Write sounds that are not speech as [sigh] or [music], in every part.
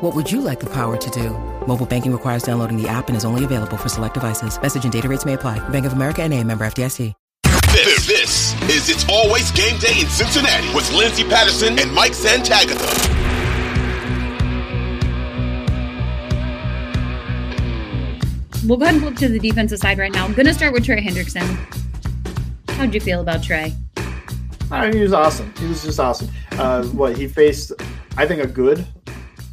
What would you like the power to do? Mobile banking requires downloading the app and is only available for select devices. Message and data rates may apply. Bank of America and a member FDIC. This, this is It's Always Game Day in Cincinnati with Lindsay Patterson and Mike Santagata. We'll go ahead and flip to the defensive side right now. I'm going to start with Trey Hendrickson. How'd you feel about Trey? I mean, he was awesome. He was just awesome. Uh, what he faced, I think, a good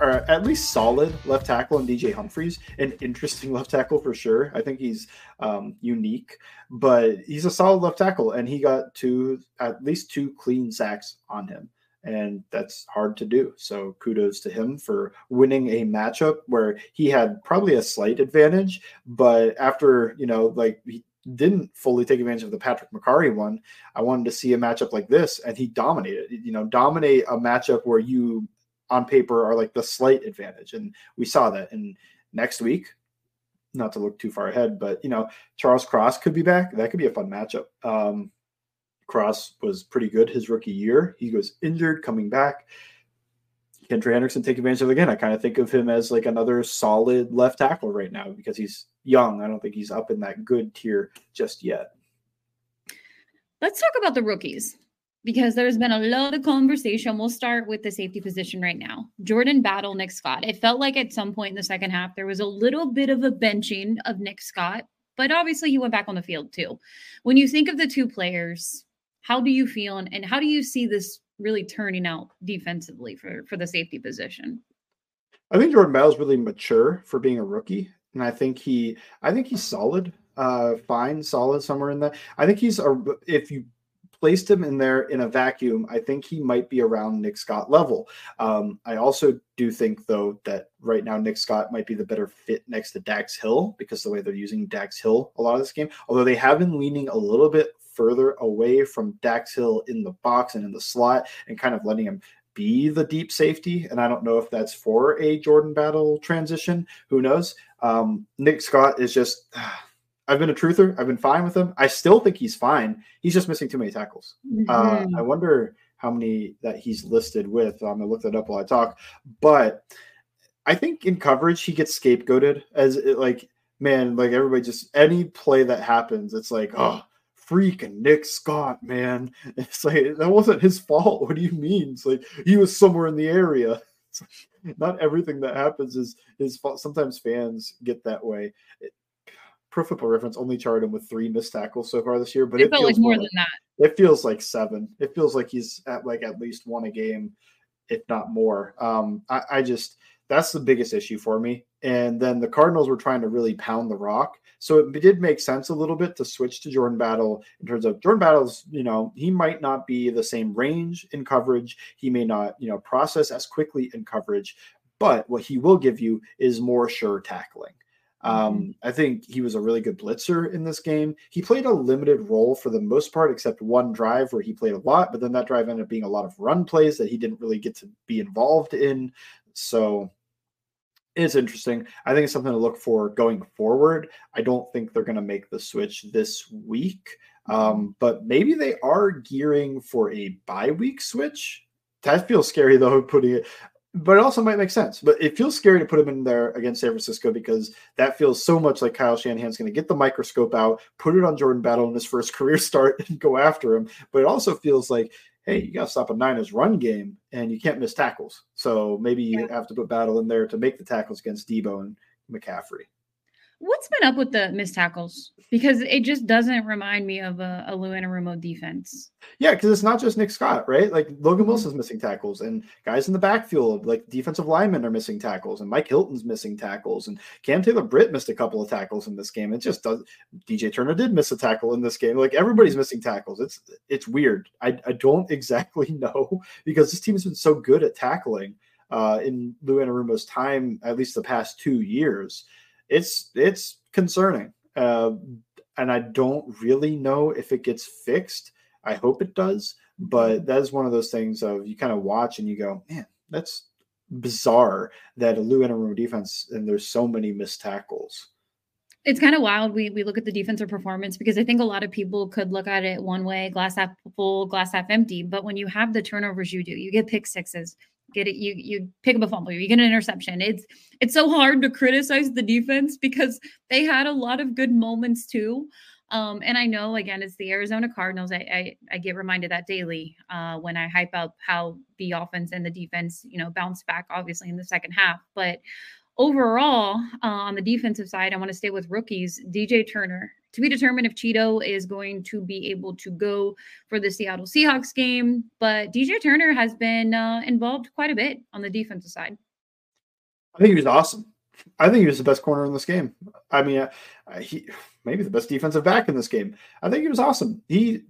or at least solid left tackle in DJ Humphries, an interesting left tackle for sure. I think he's um, unique, but he's a solid left tackle, and he got two at least two clean sacks on him, and that's hard to do. So kudos to him for winning a matchup where he had probably a slight advantage, but after you know, like he didn't fully take advantage of the Patrick Mekari one. I wanted to see a matchup like this, and he dominated. You know, dominate a matchup where you on paper are like the slight advantage. And we saw that. And next week, not to look too far ahead, but you know, Charles Cross could be back. That could be a fun matchup. Um, Cross was pretty good his rookie year. He goes injured, coming back. Can Trey Hendrickson take advantage of again? I kind of think of him as like another solid left tackle right now because he's young. I don't think he's up in that good tier just yet. Let's talk about the rookies because there's been a lot of conversation. We'll start with the safety position right now. Jordan Battle, Nick Scott. It felt like at some point in the second half, there was a little bit of a benching of Nick Scott, but obviously he went back on the field too. When you think of the two players, how do you feel and, and how do you see this really turning out defensively for, for the safety position? I think Jordan Battle's really mature for being a rookie. And I think he I think he's solid. Uh fine, solid somewhere in that. I think he's a if you placed him in there in a vacuum, I think he might be around Nick Scott level. Um, I also do think, though, that right now Nick Scott might be the better fit next to Dax Hill because the way they're using Dax Hill a lot of this game, although they have been leaning a little bit further away from Dax Hill in the box and in the slot and kind of letting him be the deep safety. And I don't know if that's for a Jordan Battle transition. Who knows? Um, Nick Scott is just. Uh, I've been a truther. I've been fine with him. I still think he's fine. He's just missing too many tackles. Uh, mm-hmm. Uh, I wonder how many that he's listed with. I'm gonna look that up while I talk. But I think in coverage he gets scapegoated as it, like man, like everybody just any play that happens, it's like oh freaking Nick Scott, man. [laughs] It's like that wasn't his fault. What do you mean? It's like he was somewhere in the area. [laughs] Not everything that happens is his fault. Sometimes fans get that way. Pro Football Reference only charted him with three missed tackles so far this year, but it, it felt like more than that. It feels like seven. It feels like he's at like at least one a game, if not more. Um, I, I just that's the biggest issue for me. And then the Cardinals were trying to really pound the rock. So it did make sense a little bit to switch to Jordan Battle in terms of Jordan Battle's, you know, he might not be the same range in coverage. He may not, you know, process as quickly in coverage, but what he will give you is more sure tackling. Um, mm-hmm. I think he was a really good blitzer in this game. He played a limited role for the most part, except one drive where he played a lot, but then that drive ended up being a lot of run plays that he didn't really get to be involved in. So it's interesting. I think it's something to look for going forward. I don't think they're going to make the switch this week, mm-hmm. um, but maybe they are gearing for a bye week switch. That feels scary though, putting it but it also might make sense. But it feels scary to put him in there against San Francisco because that feels so much like Kyle Shanahan's going to get the microscope out, put it on Jordan Battle in his first [laughs] career start, and go after him. But it also feels like, hey, you got to stop a Niners run game, and you can't miss tackles. So maybe you yeah. have to put Battle in there to make the tackles against Deebo and McCaffrey. What's been up with the missed tackles? Because it just doesn't remind me of a, a Lou Anarumo defense. Yeah, because it's not just Nick Scott, right? Like Logan mm-hmm. Wilson's missing tackles, and guys in the backfield, like defensive linemen, are missing tackles, and Mike Hilton's missing tackles, and Cam Taylor Britt missed a couple of tackles in this game. It just does. DJ Turner did miss a tackle in this game. Like everybody's missing tackles. It's it's weird. I I don't [laughs] exactly know because this team has been so good at tackling uh, in Lou Anarumo's time, at least the past two years it's it's concerning. Uh, and I don't really know if it gets fixed. I hope it does, but that is one of those things of you kind of watch and you go, man, that's bizarre that a Lou Anarumo defense and there's so many missed tackles. It's kind of wild. We we look at the defensive performance because I think a lot of people could look at it one way, glass half full, glass half empty. But when you have the turnovers you do, you get pick sixes, get it you you pick up a fumble you get an interception it's it's so hard to criticize the defense because they had a lot of good moments too um, and I know again it's the Arizona Cardinals. I I, I get reminded that daily uh, when I hype up how the offense and the defense, you know, bounce back obviously in the second half. But overall, uh, on the defensive side, I want to stay with rookies. DJ Turner to be determined if Chido is going to be able to go for the Seattle Seahawks game. But DJ Turner has been uh, involved quite a bit on the defensive side. I think he was awesome. I think he was the best corner in this game. I mean, uh, he maybe the best defensive back in this game. I think he was awesome. He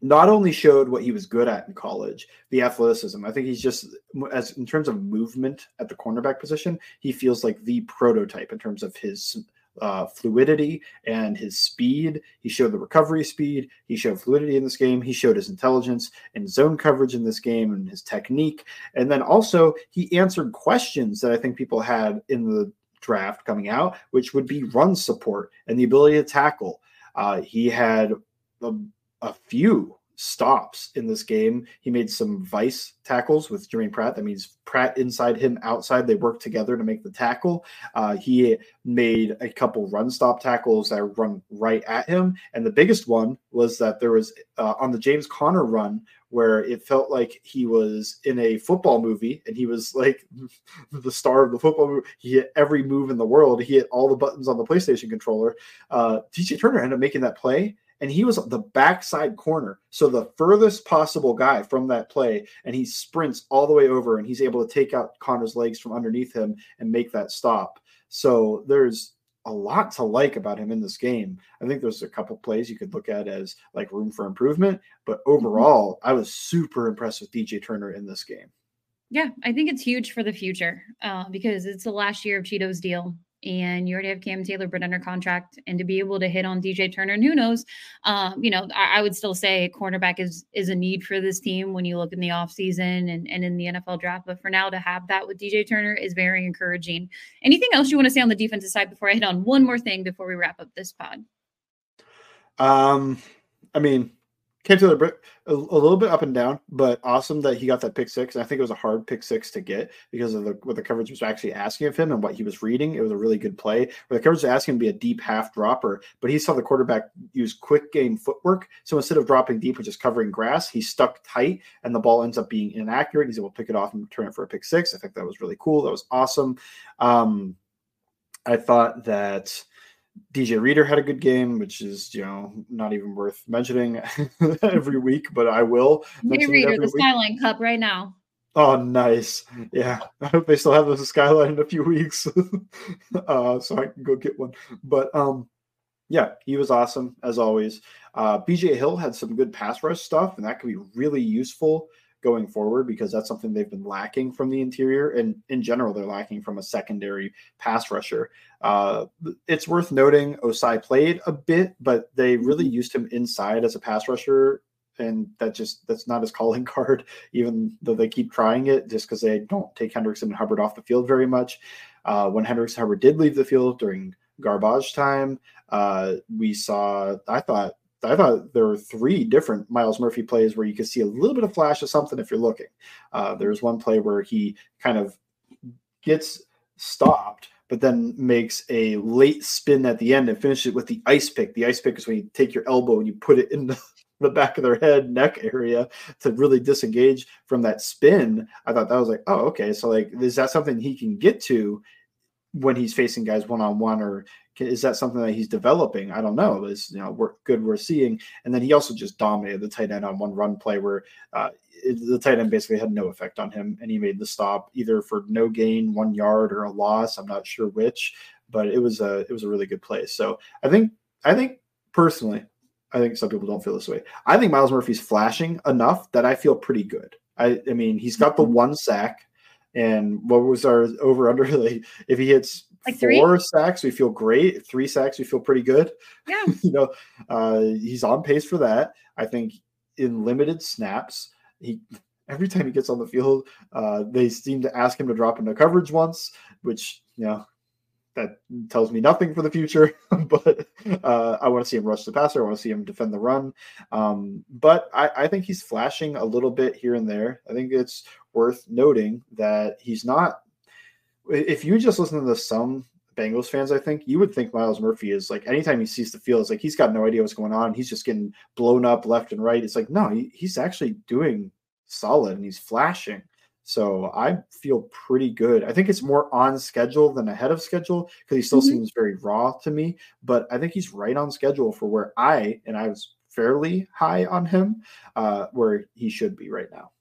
not only showed what he was good at in college, the athleticism. I think he's just as in terms of movement at the cornerback position, he feels like the prototype in terms of his uh, fluidity and his speed. He showed the recovery speed. He showed fluidity in this game. He showed his intelligence and zone coverage in this game and his technique. And then also, he answered questions that I think people had in the draft coming out, which would be run support and the ability to tackle. Uh, he had a, a few stops in this game. He made some vice tackles with Germaine Pratt. That means Pratt inside him, outside. They work together to make the tackle. Uh, he made a couple run stop tackles that run right at him. And the biggest one was that there was uh, on the James Conner run where it felt like he was in a football movie and he was like [laughs] the star of the football movie. He hit every move in the world. He hit all the buttons on the PlayStation controller. Uh, DJ Turner ended up making that play and he was the backside corner, so the furthest possible guy from that play, and he sprints all the way over, and he's able to take out Conner's legs from underneath him and make that stop. So there's a lot to like about him in this game. I think there's a couple plays you could look at as like room for improvement, but mm-hmm. overall, I was super impressed with DJ Turner in this game. Yeah, I think it's huge for the future uh, because it's the last year of Chido's deal and you already have Cam Taylor Britt under contract, and to be able to hit on DJ Turner, and who knows, um, you know, I, I, would still say cornerback is is a need for this team when you look in the offseason and, and in the NFL draft. But for now, to have that with DJ Turner is very encouraging. Anything else you want to say on the defensive side before I hit on one more thing before we wrap up this pod? Um, I mean, Cam Taylor Britt a, a, little bit up and down, but awesome that he got that pick six. And I think it was a hard pick six to get because of the, what the coverage was actually asking of him and what he was reading. It was a really good play where the coverage was asking him to be a deep half dropper, but he saw the quarterback use quick game footwork. So instead of dropping deep and just covering grass, he stuck tight and the ball ends up being inaccurate. He's able to pick it off and turn it for a pick six. I think that was really cool. That was awesome. Um, I thought that DJ Reader had a good game, which is you know not even worth mentioning [laughs] every week, but I will. DJ Reader, the week. Skyline Cup right now. Oh, nice. Yeah, I [laughs] hope they still have the Skyline in a few weeks, [laughs] uh, so I can go get one. But um, yeah, he was awesome as always. Uh, BJ Hill had some good pass rush stuff, and that could be really useful going forward because that's something they've been lacking from the interior. And in general, they're lacking from a secondary pass rusher. Uh, it's worth noting Ossai played a bit, but they really mm-hmm. used him inside as a pass rusher. And that just that's not his [laughs] calling card, even though they keep trying it, just because they don't take Hendrickson and Hubbard off the field very much. Uh, when Hendrickson Hubbard did leave the field during garbage time, uh, we saw, I thought, I thought there were three different Myles Murphy plays where you could see a little bit of flash of something if you're looking. Uh, there's one play where he kind of gets stopped, but then makes a late spin at the end and finishes it with the ice pick. The ice pick is when you take your elbow and you put it in [laughs] the, the back of their head, neck area to really disengage from that spin. I thought that was like, oh, okay. So like, is that something he can get to when he's facing guys one on one, or is that something that he's developing? I don't know. Is you know we're good we're seeing, and then he also just dominated the tight end on one run play where uh, the tight end basically had no effect on him, and he made the stop either for no gain, one yard, or a loss. I'm not sure which, but it was a it was a really good play. So I think I think personally, I think some people don't feel this way. I think Myles Murphy's flashing enough that I feel pretty good. I, I mean, he's got the mm-hmm. one sack. And what was our over under? [laughs] Like, if he hits like four sacks, we feel great. Three sacks, we feel pretty good. Yeah. [laughs] you know, uh, he's on pace for that. I think in limited snaps, he every time he gets on the field, uh, they seem to ask him to drop into coverage once, which you know that tells me nothing for the future. [laughs] but uh, I want to see him rush the passer. I want to see him defend the run. Um, but I, I, think he's flashing a little bit here and there. I think it's worth noting that he's not. If you just listen to some Bengals fans, I think you would think Myles Murphy is like anytime he sees the field, it's like he's got no idea what's going on. He's just getting blown up left and right. It's like no, he, he's actually doing solid and he's flashing. So I feel pretty good. I think it's more on schedule than ahead of schedule because he still mm-hmm. seems very raw to me. But I think he's right on schedule for where I and I was fairly high on him, uh, where he should be right now.